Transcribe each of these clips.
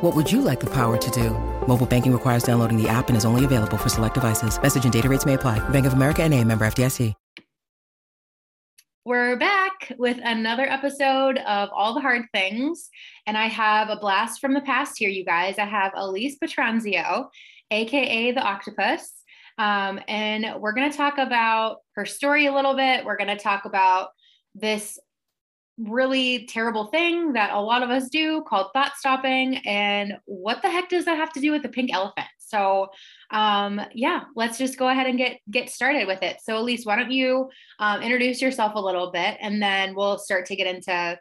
What would you like the power to do? Mobile banking requires downloading the app and is only available for select devices. Message and data rates may apply. Bank of America and a member FDIC. We're back with another episode of All the Hard Things. And I have a blast from the past here, you guys. I have Elise Petranzio, AKA The Octopus. Um, and we're going to talk about her story a little bit. We're going to talk about this really terrible thing that a lot of us do called thought stopping and what the heck does that have to do with the pink elephant so um, yeah let's just go ahead and get get started with it so elise why don't you um, introduce yourself a little bit and then we'll start to get into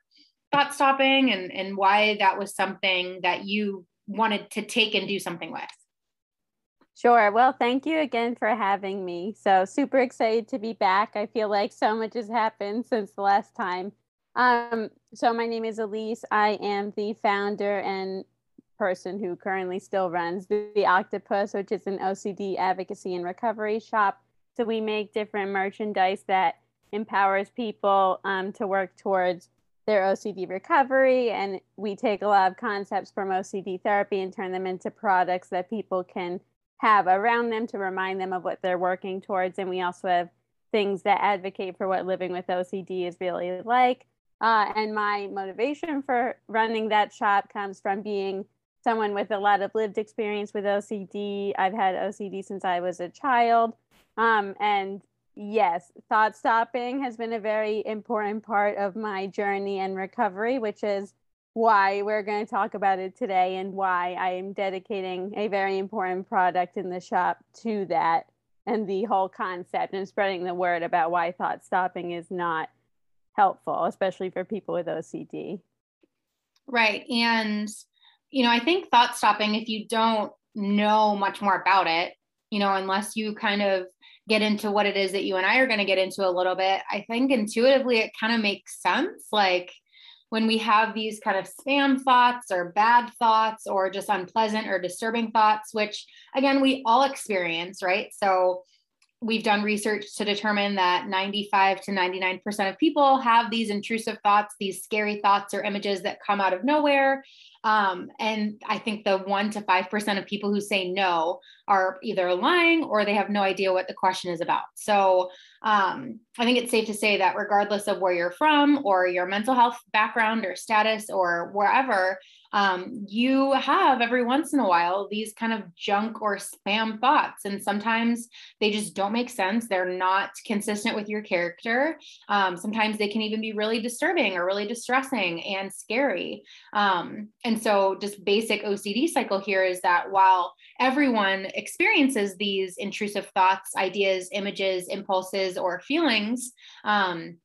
thought stopping and and why that was something that you wanted to take and do something with Sure. Well, thank you again for having me. So, super excited to be back. I feel like so much has happened since the last time. Um, so, my name is Elise. I am the founder and person who currently still runs the, Octopus, which is an OCD advocacy and recovery shop. So, we make different merchandise that empowers people um, to work towards their OCD recovery. And we take a lot of concepts from OCD therapy and turn them into products that people can have around them to remind them of what they're working towards. And we also have things that advocate for what living with OCD is really like. Uh, and my motivation for running that shop comes from being someone with a lot of lived experience with OCD. I've had OCD since I was a child. Um, and yes, thought stopping has been a very important part of my journey and recovery, which is why we're going to talk about it today and why I am dedicating a very important product in the shop to that and the whole concept and spreading the word about why thought stopping is not helpful, especially for people with OCD. Right. And, you know, I think thought stopping, if you don't know much more about it, you know, unless you kind of get into what it is that you and I are going to get into a little bit, I think intuitively it kind of makes sense. Like, when we have these kind of spam thoughts or bad thoughts or just unpleasant or disturbing thoughts, which again, we all experience, right? So we've done research to determine that 95 to 99% of people have these intrusive thoughts, these scary thoughts or images that come out of nowhere. Um, and I think the one to 5% of people who say no are either lying or they have no idea what the question is about. So um, I think it's safe to say that regardless of where you're from or your mental health background or status or wherever, um, you have every once in a while these kind of junk or spam thoughts. And sometimes they just don't make sense. They're not consistent with your character. Um, sometimes they can even be really disturbing or really distressing and scary. Um, and so, just basic OCD cycle here is that while everyone experiences these intrusive thoughts, ideas, images, impulses, or feelings, um,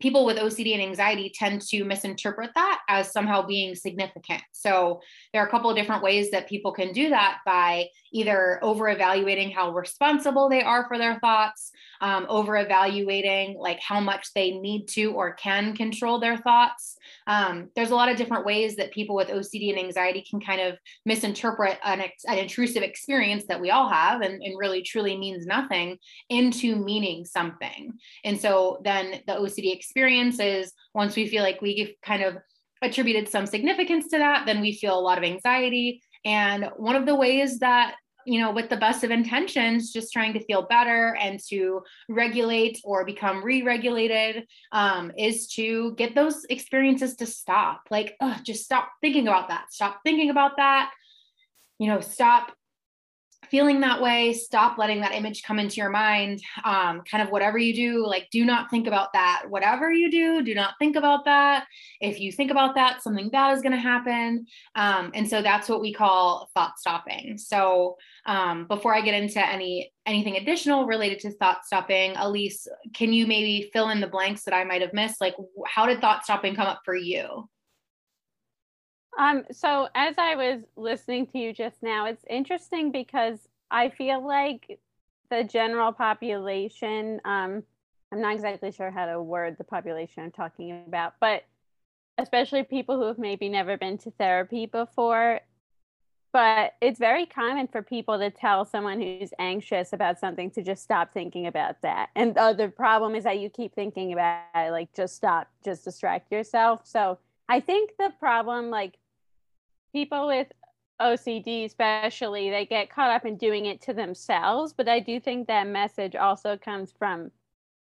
people with OCD and anxiety tend to misinterpret that as somehow being significant. So there are a couple of different ways that people can do that by either over evaluating how responsible they are for their thoughts, um, over evaluating like how much they need to or can control their thoughts. Um, there's a lot of different ways that people with OCD and anxiety can kind of misinterpret an, ex- an intrusive experience that we all have and, and really truly means nothing into meaning something. And so then the OCD experience is once we feel like we kind of attributed some significance to that, then we feel a lot of anxiety. And one of the ways that you know, with the best of intentions, just trying to feel better and to regulate or become re regulated, um, is to get those experiences to stop. Like, ugh, just stop thinking about that. Stop thinking about that. You know, stop feeling that way, stop letting that image come into your mind. Um, kind of whatever you do, like do not think about that. Whatever you do, do not think about that. If you think about that, something bad is going to happen. Um, and so that's what we call thought stopping. So um, before I get into any anything additional related to thought stopping, Elise, can you maybe fill in the blanks that I might have missed? Like, how did thought stopping come up for you? Um, so as I was listening to you just now, it's interesting because I feel like the general population, um, I'm not exactly sure how to word the population I'm talking about, but especially people who have maybe never been to therapy before. But it's very common for people to tell someone who's anxious about something to just stop thinking about that. And the problem is that you keep thinking about it, like just stop, just distract yourself. So I think the problem, like people with OCD, especially, they get caught up in doing it to themselves. But I do think that message also comes from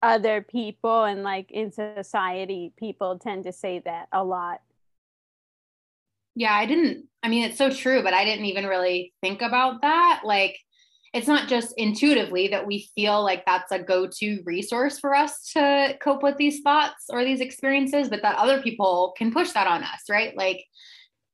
other people, and like in society, people tend to say that a lot. Yeah, I didn't, I mean, it's so true, but I didn't even really think about that. Like, it's not just intuitively that we feel like that's a go-to resource for us to cope with these thoughts or these experiences but that other people can push that on us right like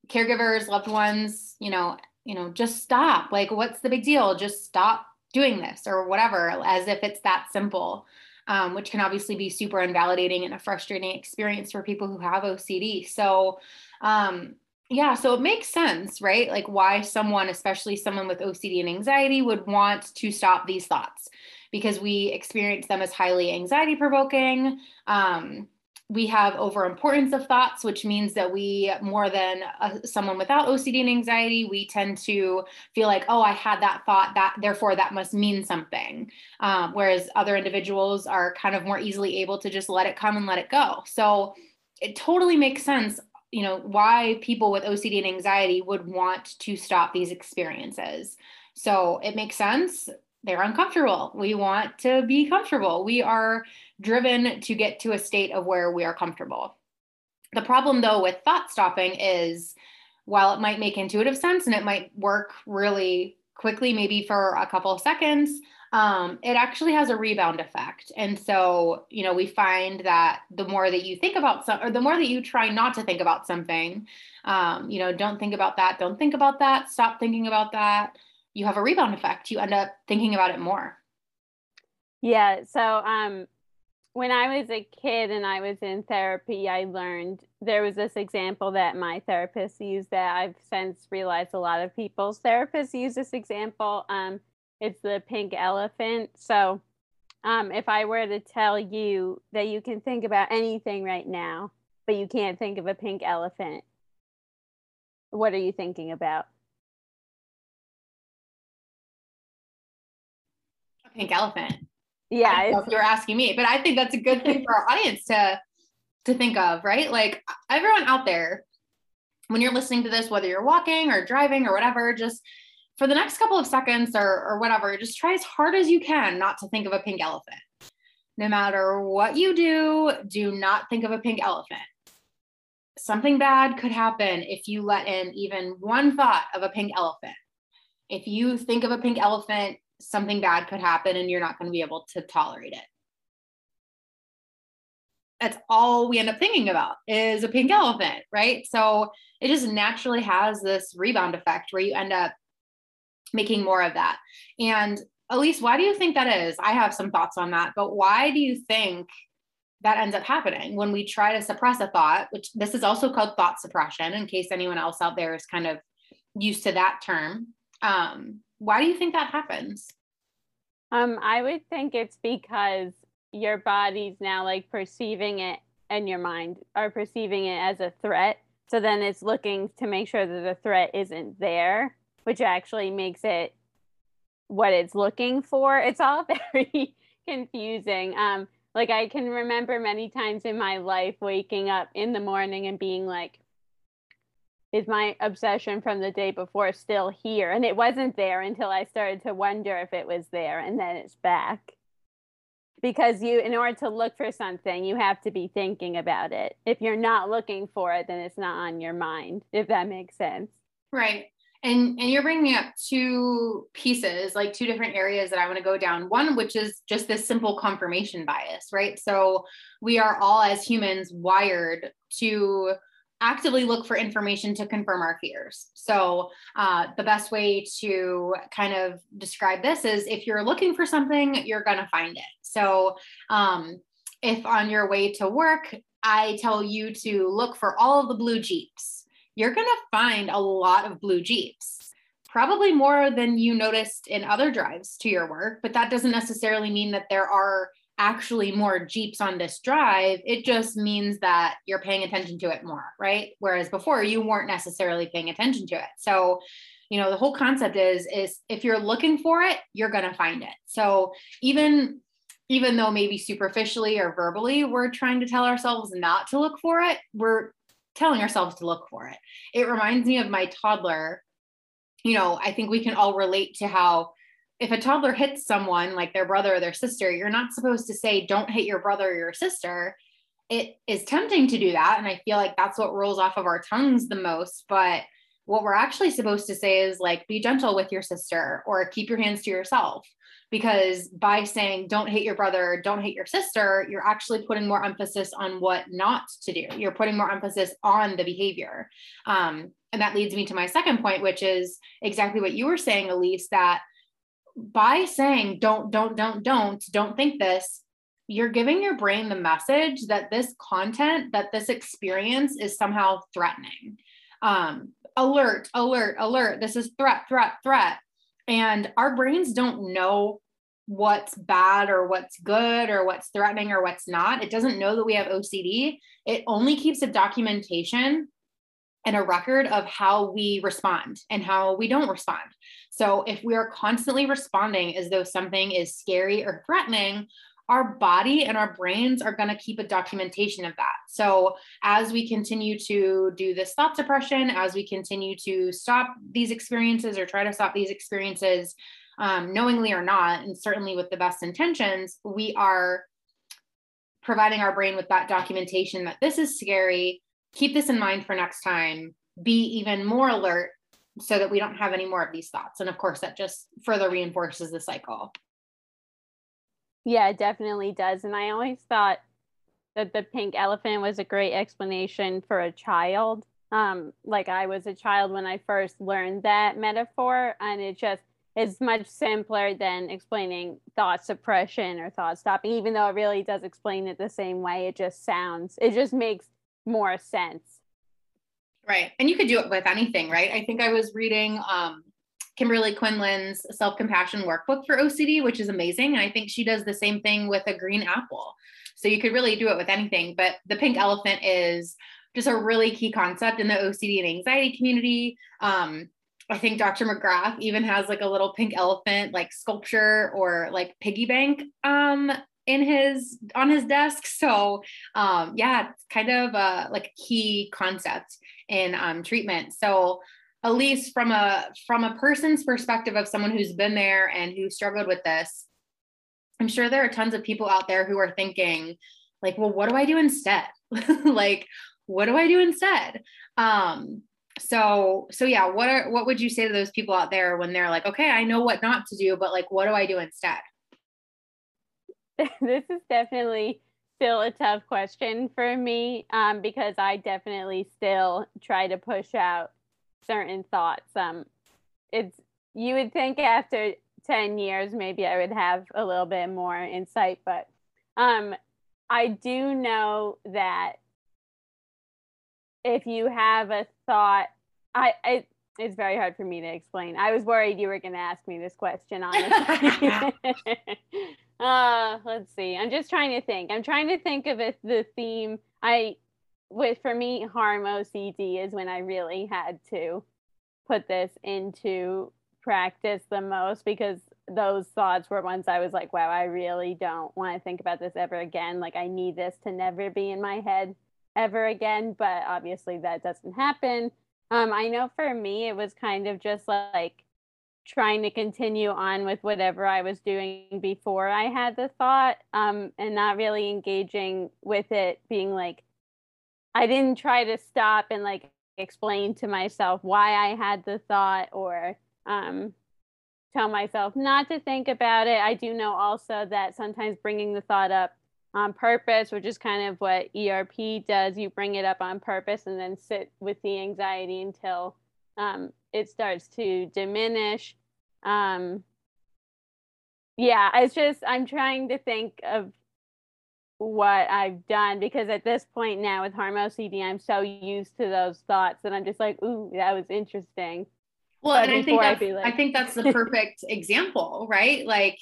caregivers loved ones you know you know just stop like what's the big deal just stop doing this or whatever as if it's that simple um, which can obviously be super invalidating and a frustrating experience for people who have ocd so um, yeah, so it makes sense, right? Like why someone, especially someone with OCD and anxiety, would want to stop these thoughts because we experience them as highly anxiety provoking. Um, we have overimportance of thoughts, which means that we, more than uh, someone without OCD and anxiety, we tend to feel like, oh, I had that thought, that therefore that must mean something. Um, whereas other individuals are kind of more easily able to just let it come and let it go. So it totally makes sense you know why people with OCD and anxiety would want to stop these experiences. So it makes sense. They're uncomfortable. We want to be comfortable. We are driven to get to a state of where we are comfortable. The problem though with thought stopping is while it might make intuitive sense and it might work really quickly maybe for a couple of seconds um, it actually has a rebound effect. And so, you know, we find that the more that you think about some, or the more that you try not to think about something, um, you know, don't think about that, don't think about that, stop thinking about that, you have a rebound effect. You end up thinking about it more. Yeah. So, um, when I was a kid and I was in therapy, I learned there was this example that my therapist used that I've since realized a lot of people's therapists use this example. Um, it's the pink elephant. So, um, if I were to tell you that you can think about anything right now, but you can't think of a pink elephant, what are you thinking about? Pink elephant. Yeah, you're asking me, but I think that's a good thing for our audience to to think of, right? Like everyone out there, when you're listening to this, whether you're walking or driving or whatever, just for the next couple of seconds or, or whatever, just try as hard as you can not to think of a pink elephant. No matter what you do, do not think of a pink elephant. Something bad could happen if you let in even one thought of a pink elephant. If you think of a pink elephant, something bad could happen and you're not going to be able to tolerate it. That's all we end up thinking about is a pink elephant, right? So it just naturally has this rebound effect where you end up making more of that. And Elise, why do you think that is? I have some thoughts on that, but why do you think that ends up happening when we try to suppress a thought, which this is also called thought suppression, in case anyone else out there is kind of used to that term. Um, why do you think that happens? Um, I would think it's because your body's now like perceiving it and your mind are perceiving it as a threat. So then it's looking to make sure that the threat isn't there which actually makes it what it's looking for. It's all very confusing. Um, like I can remember many times in my life waking up in the morning and being like, is my obsession from the day before still here? And it wasn't there until I started to wonder if it was there, and then it's back. Because you, in order to look for something, you have to be thinking about it. If you're not looking for it, then it's not on your mind, if that makes sense. Right And, and you're bringing up two pieces, like two different areas that I want to go down. One, which is just this simple confirmation bias, right? So we are all as humans wired to actively look for information to confirm our fears. So, uh, the best way to kind of describe this is if you're looking for something, you're going to find it. So, um, if on your way to work, I tell you to look for all of the blue Jeeps, you're going to find a lot of blue Jeeps, probably more than you noticed in other drives to your work. But that doesn't necessarily mean that there are actually more Jeeps on this drive. It just means that you're paying attention to it more, right? Whereas before you weren't necessarily paying attention to it. So, you know, the whole concept is is if you're looking for it, you're going to find it. So, even even though maybe superficially or verbally we're trying to tell ourselves not to look for it, we're telling ourselves to look for it. It reminds me of my toddler. You know, I think we can all relate to how if a toddler hits someone like their brother or their sister, you're not supposed to say, don't hit your brother or your sister. It is tempting to do that. And I feel like that's what rolls off of our tongues the most. But what we're actually supposed to say is like, be gentle with your sister or keep your hands to yourself because by saying don't hit your brother, don't hit your sister, you're actually putting more emphasis on what not to do. You're putting more emphasis on the behavior. Um, and that leads me to my second point, which is exactly what you were saying, Elise, that by saying don't, don't, don't, don't, don't think this, you're giving your brain the message that this content, that this experience is somehow threatening. Um, alert, alert, alert. This is threat, threat, threat. And our brains don't know what's bad or what's good or what's threatening or what's not. It doesn't know that we have OCD. It only keeps a documentation and a record of how we respond and how we don't respond. So if we are constantly responding as though something is scary or threatening, our body and our brains are going to keep a documentation of that. So, as we continue to do this thought suppression, as we continue to stop these experiences or try to stop these experiences, um, knowingly or not, and certainly with the best intentions, we are providing our brain with that documentation that this is scary. Keep this in mind for next time. Be even more alert so that we don't have any more of these thoughts. And of course, that just further reinforces the cycle. Yeah, it definitely does. And I always thought that the pink elephant was a great explanation for a child. Um, like I was a child when I first learned that metaphor, and it just is much simpler than explaining thought suppression or thought stopping, even though it really does explain it the same way. It just sounds, it just makes more sense. Right. And you could do it with anything, right? I think I was reading um, Kimberly Quinlan's self compassion workbook for OCD, which is amazing. And I think she does the same thing with a green apple. So you could really do it with anything. But the pink elephant is just a really key concept in the OCD and anxiety community. Um, I think Dr. McGrath even has like a little pink elephant like sculpture or like piggy bank um, in his on his desk. So um, yeah, it's kind of a, like key concept in um, treatment. So at least from a from a person's perspective of someone who's been there and who struggled with this i'm sure there are tons of people out there who are thinking like well what do i do instead like what do i do instead um so so yeah what are what would you say to those people out there when they're like okay i know what not to do but like what do i do instead this is definitely still a tough question for me um, because i definitely still try to push out certain thoughts. Um, it's you would think after 10 years maybe I would have a little bit more insight, but um, I do know that if you have a thought, I, I it's very hard for me to explain. I was worried you were going to ask me this question, honestly. uh, let's see. I'm just trying to think. I'm trying to think of the theme. I with for me harm OCD is when I really had to put this into practice the most because those thoughts were ones I was like, wow, I really don't want to think about this ever again. Like I need this to never be in my head ever again. But obviously that doesn't happen. Um, I know for me it was kind of just like trying to continue on with whatever I was doing before I had the thought, um, and not really engaging with it being like I didn't try to stop and like explain to myself why I had the thought or um, tell myself not to think about it. I do know also that sometimes bringing the thought up on purpose, which is kind of what ERP does, you bring it up on purpose and then sit with the anxiety until um, it starts to diminish. Um, yeah, it's just, I'm trying to think of what I've done because at this point now with Harm OCD, I'm so used to those thoughts that I'm just like, ooh, that was interesting. Well, but and I think that's, like... I think that's the perfect example, right? Like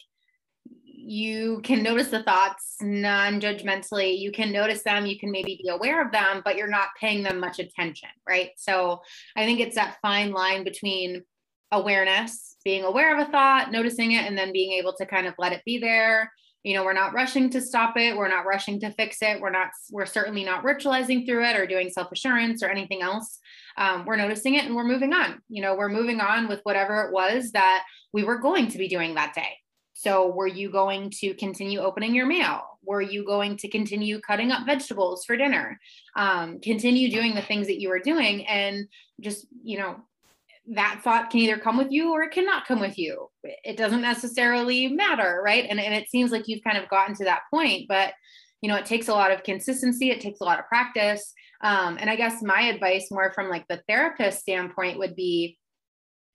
you can notice the thoughts non-judgmentally. You can notice them, you can maybe be aware of them, but you're not paying them much attention, right? So I think it's that fine line between awareness, being aware of a thought, noticing it, and then being able to kind of let it be there. You know we're not rushing to stop it. We're not rushing to fix it. We're not we're certainly not ritualizing through it or doing self assurance or anything else. Um, we're noticing it and we're moving on. You know we're moving on with whatever it was that we were going to be doing that day so were you going to continue opening your mail were you going to continue cutting up vegetables for dinner um, continue doing the things that you were doing and just you know that thought can either come with you or it cannot come with you. It doesn't necessarily matter, right? And, and it seems like you've kind of gotten to that point, but you know, it takes a lot of consistency, it takes a lot of practice. Um, and I guess my advice, more from like the therapist standpoint, would be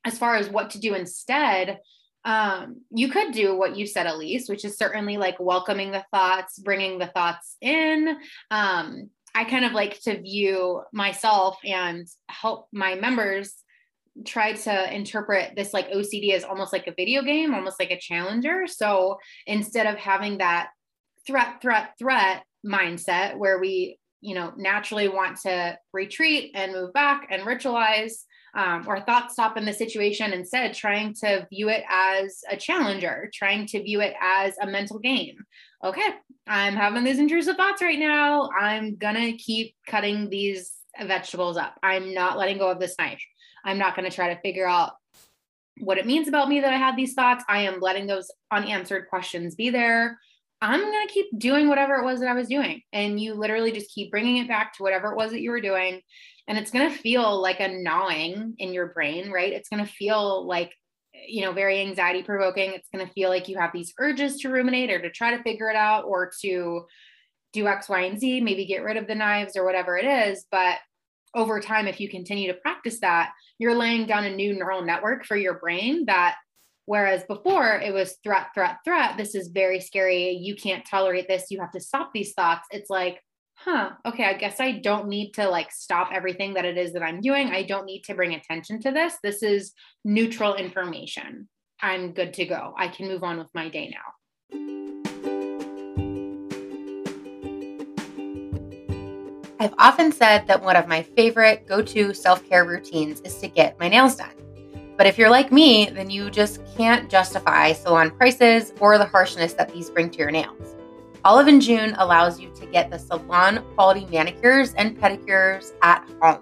as far as what to do instead. Um, you could do what you said, Elise, which is certainly like welcoming the thoughts, bringing the thoughts in. Um, I kind of like to view myself and help my members try to interpret this like OCD as almost like a video game, almost like a challenger. So instead of having that threat, threat, threat mindset where we, you know, naturally want to retreat and move back and ritualize um, or thought stop in the situation, instead trying to view it as a challenger, trying to view it as a mental game. Okay, I'm having these intrusive thoughts right now. I'm gonna keep cutting these vegetables up. I'm not letting go of this knife. I'm not to try to figure out what it means about me that I had these thoughts. I am letting those unanswered questions be there. I'm to keep doing whatever it was that I was doing. And you literally just keep bringing it back to whatever it was that you were doing. And it's going to feel like a gnawing in your brain, right? It's going to feel like, you know, very anxiety provoking. It's going to feel like you have these urges to ruminate or to try to figure it out or to do X, Y, and Z, maybe get rid of the knives or whatever it is. But over time, if you continue to practice that, you're laying down a new neural network for your brain that whereas before it was threat, threat, threat, this is very scary. You can't tolerate this. You have to stop these thoughts. It's like, huh, okay, I guess I don't need to like stop everything that it is that I'm doing. I don't need to bring attention to this. This is neutral information. I'm good to go. I can move on with my day now. I've often said that one of my favorite go to self care routines is to get my nails done. But if you're like me, then you just can't justify salon prices or the harshness that these bring to your nails. Olive and June allows you to get the salon quality manicures and pedicures at home.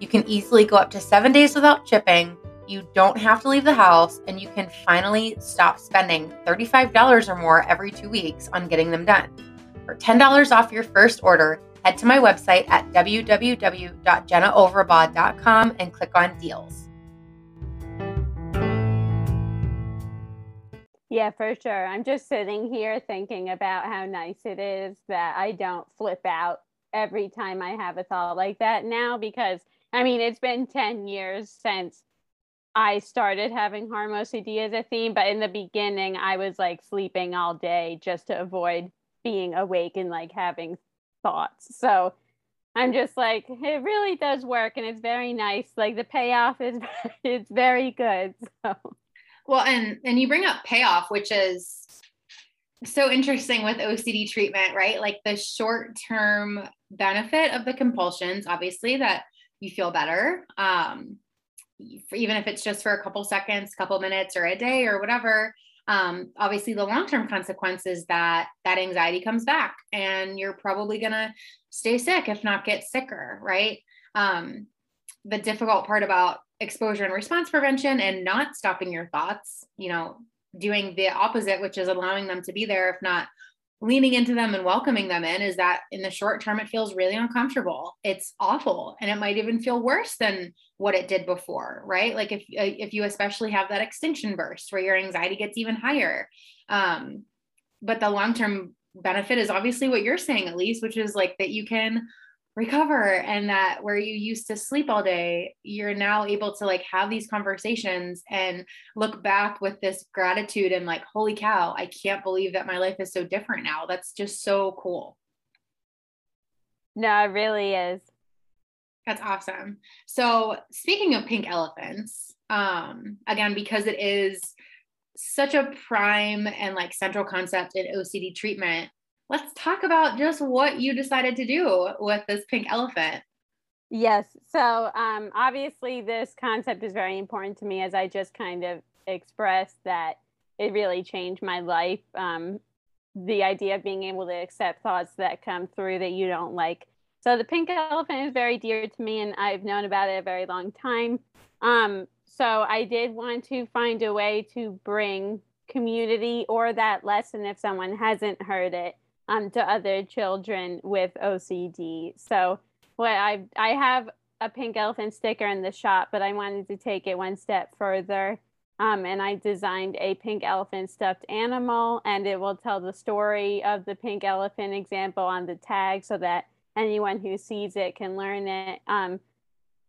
You can easily go up to seven days without chipping. You don't have to leave the house, and you can finally stop spending $35 or more every two weeks on getting them done. For $10 off your first order, head to my website at www.jennaoverbaugh.com and click on deals. Yeah, for sure. I'm just sitting here thinking about how nice it is that I don't flip out every time I have a thought like that now because I mean, it's been 10 years since I started having harm OCD as a theme, but in the beginning, I was like sleeping all day just to avoid being awake and like having thoughts. So I'm just like, it really does work and it's very nice. Like the payoff is it's very good. So well, and and you bring up payoff, which is so interesting with OCD treatment, right? Like the short-term benefit of the compulsions, obviously, that you feel better. Um, even if it's just for a couple seconds, couple minutes, or a day or whatever um, obviously the long-term consequences that that anxiety comes back and you're probably going to stay sick if not get sicker right um, the difficult part about exposure and response prevention and not stopping your thoughts you know doing the opposite which is allowing them to be there if not leaning into them and welcoming them in is that in the short term it feels really uncomfortable. It's awful and it might even feel worse than what it did before right? Like if uh, if you especially have that extinction burst where your anxiety gets even higher. Um, but the long term benefit is obviously what you're saying at least which is like that you can recover and that where you used to sleep all day you're now able to like have these conversations and look back with this gratitude and like holy cow i can't believe that my life is so different now. That's just so cool. No it really is. That's awesome. So speaking of pink elephants um again because it is such a prime and like central concept in ocd treatment let's talk about just what you decided to do with this pink elephant. Yes. So, um, obviously, this concept is very important to me as I just kind of expressed that it really changed my life. Um, the idea of being able to accept thoughts that come through that you don't like. So, the pink elephant is very dear to me, and I've known about it a very long time. Um, so, I did want to find a way to bring community or that lesson if someone hasn't heard it um, to other children with OCD. So what I I have a pink elephant sticker in the shop, but I wanted to take it one step further. Um, and I designed a pink elephant stuffed animal, and it will tell the story of the pink elephant example on the tag so that anyone who sees it can learn it. Um,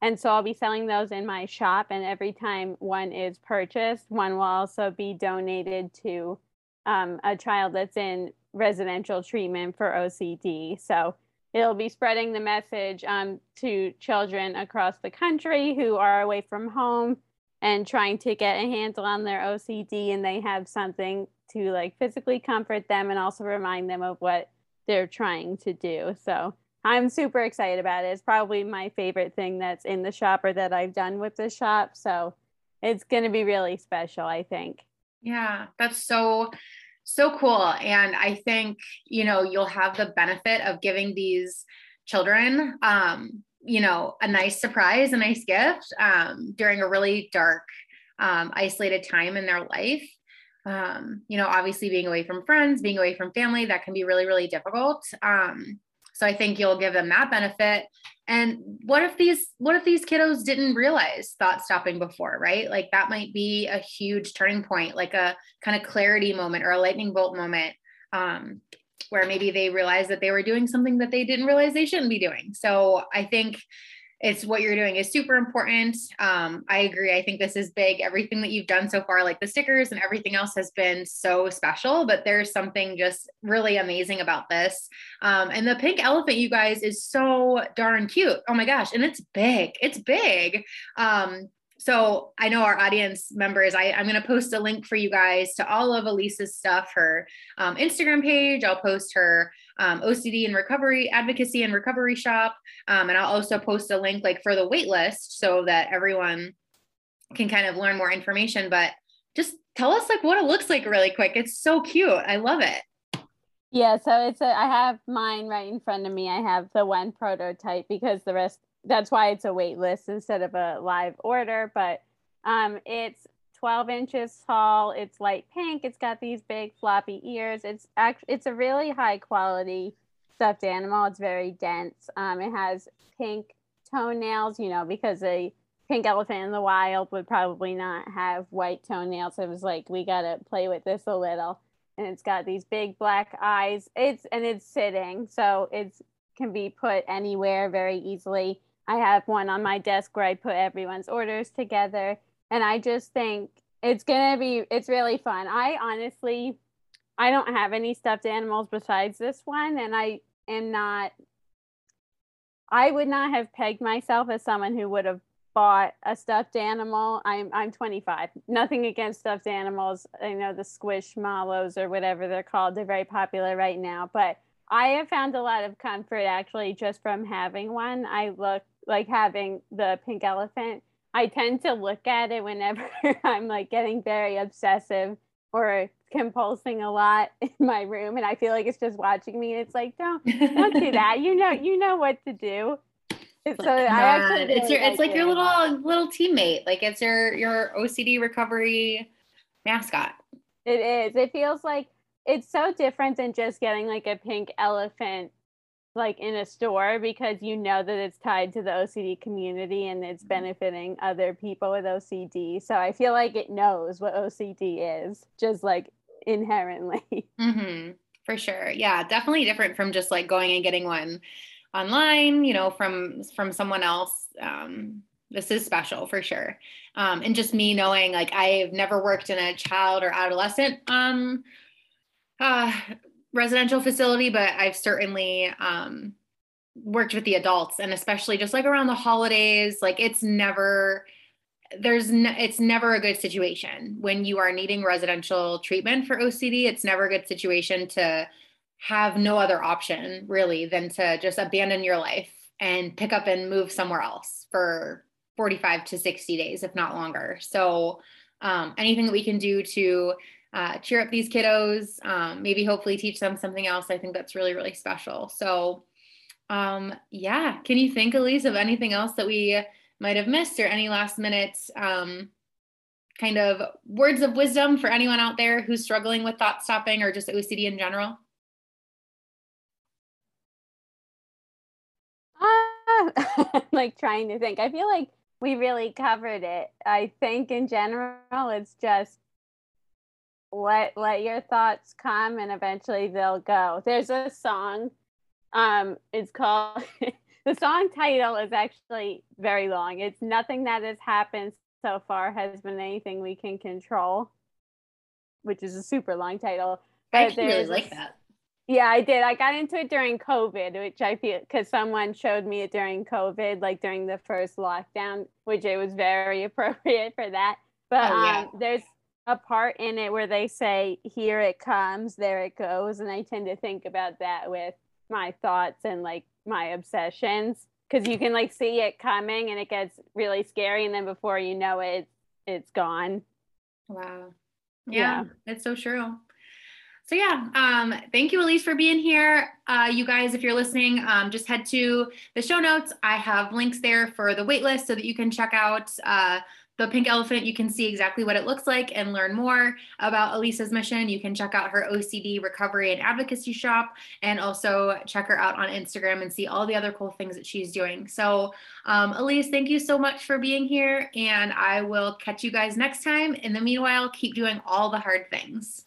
and so I'll be selling those in my shop, and every time one is purchased, one will also be donated to um, a child that's in residential treatment for OCD. So it'll be spreading the message um, to children across the country who are away from home and trying to get a handle on their OCD and they have something to like physically comfort them and also remind them of what they're trying to do. So I'm super excited about it. It's probably my favorite thing that's in the shop or that I've done with the shop. So it's going to be really special, I think. Yeah, that's so so cool. And I think, you know, you'll have the benefit of giving these children, um, you know, a nice surprise, a nice gift um, during a really dark, um, isolated time in their life. Um, you know, obviously being away from friends, being away from family, that can be really, really difficult. Um, so I think you'll give them that benefit. And what if these what if these kiddos didn't realize thought stopping before, right? Like that might be a huge turning point, like a kind of clarity moment or a lightning bolt moment. Um, where maybe they realized that they were doing something that they didn't realize they shouldn't be doing. So I think it's what you're doing is super important. Um, I agree. I think this is big. Everything that you've done so far, like the stickers and everything else, has been so special. But there's something just really amazing about this. Um, and the pink elephant, you guys, is so darn cute. Oh my gosh. And it's big. It's big. Um, so I know our audience members, I, am going to post a link for you guys to all of Elise's stuff, her um, Instagram page. I'll post her um, OCD and recovery advocacy and recovery shop. Um, and I'll also post a link like for the wait list so that everyone can kind of learn more information. But just tell us like what it looks like really quick. It's so cute. I love it. Yeah, so it's a I have mine right in front of me. I have the one prototype because the rest that's why it's a wait list instead of a live order. But um, it's 12 inches tall. It's light pink. It's got these big floppy ears. It's actually it's a really high quality stuffed animal. It's very dense. Um, it has pink toenails, you know, because a pink elephant in the wild would probably not have white toenails. It was like we gotta play with this a little. And it's got these big black eyes. It's and it's sitting, so it's can be put anywhere very easily. I have one on my desk where I put everyone's orders together. And I just think it's going to be, it's really fun. I honestly, I don't have any stuffed animals besides this one. And I am not, I would not have pegged myself as someone who would have bought a stuffed animal. I'm I'm 25. Nothing against stuffed animals. I know the squishmallows or whatever they're called. They're very popular right now. But I have found a lot of comfort actually just from having one. I look like having the pink elephant, I tend to look at it whenever I'm like getting very obsessive or compulsing a lot in my room and I feel like it's just watching me. It's like, don't don't do that. You know, you know what to do. So I actually really it's your it's like, like your little little teammate. Like it's your your OCD recovery mascot. It is. It feels like it's so different than just getting like a pink elephant like in a store because you know that it's tied to the OCD community and it's mm-hmm. benefiting other people with OCD. So I feel like it knows what OCD is, just like inherently. Mm-hmm. For sure. Yeah, definitely different from just like going and getting one online, you know, from from someone else. Um, this is special for sure. Um, and just me knowing like I've never worked in a child or adolescent um, uh, residential facility, but I've certainly um, worked with the adults and especially just like around the holidays, like it's never there's it's never a good situation when you are needing residential treatment for OCD. It's never a good situation to have no other option really than to just abandon your life and pick up and move somewhere else for 45 to 60 days, if not longer. So, um, anything that we can do to uh, cheer up these kiddos, um, maybe hopefully teach them something else. I think that's really, really special. So, um, yeah, can you think, Elise, of anything else that we might have missed or any last minute um, kind of words of wisdom for anyone out there who's struggling with thought stopping or just OCD in general? Uh, like trying to think. I feel like we really covered it. I think in general, it's just let let your thoughts come and eventually they'll go. There's a song. Um, it's called the song title is actually very long. It's nothing that has happened so far has been anything we can control, which is a super long title. I actually really like that. Yeah, I did. I got into it during COVID, which I feel because someone showed me it during COVID, like during the first lockdown, which it was very appropriate for that. But oh, yeah. um, there's a part in it where they say, Here it comes, there it goes. And I tend to think about that with my thoughts and like my obsessions because you can like see it coming and it gets really scary. And then before you know it, it's gone. Wow. Yeah, yeah. it's so true. So yeah, um, thank you, Elise, for being here. Uh, you guys, if you're listening, um, just head to the show notes. I have links there for the waitlist so that you can check out uh, the pink elephant, you can see exactly what it looks like and learn more about Elise's mission. You can check out her OCD recovery and advocacy shop and also check her out on Instagram and see all the other cool things that she's doing. So, um, Elise, thank you so much for being here. And I will catch you guys next time. In the meanwhile, keep doing all the hard things.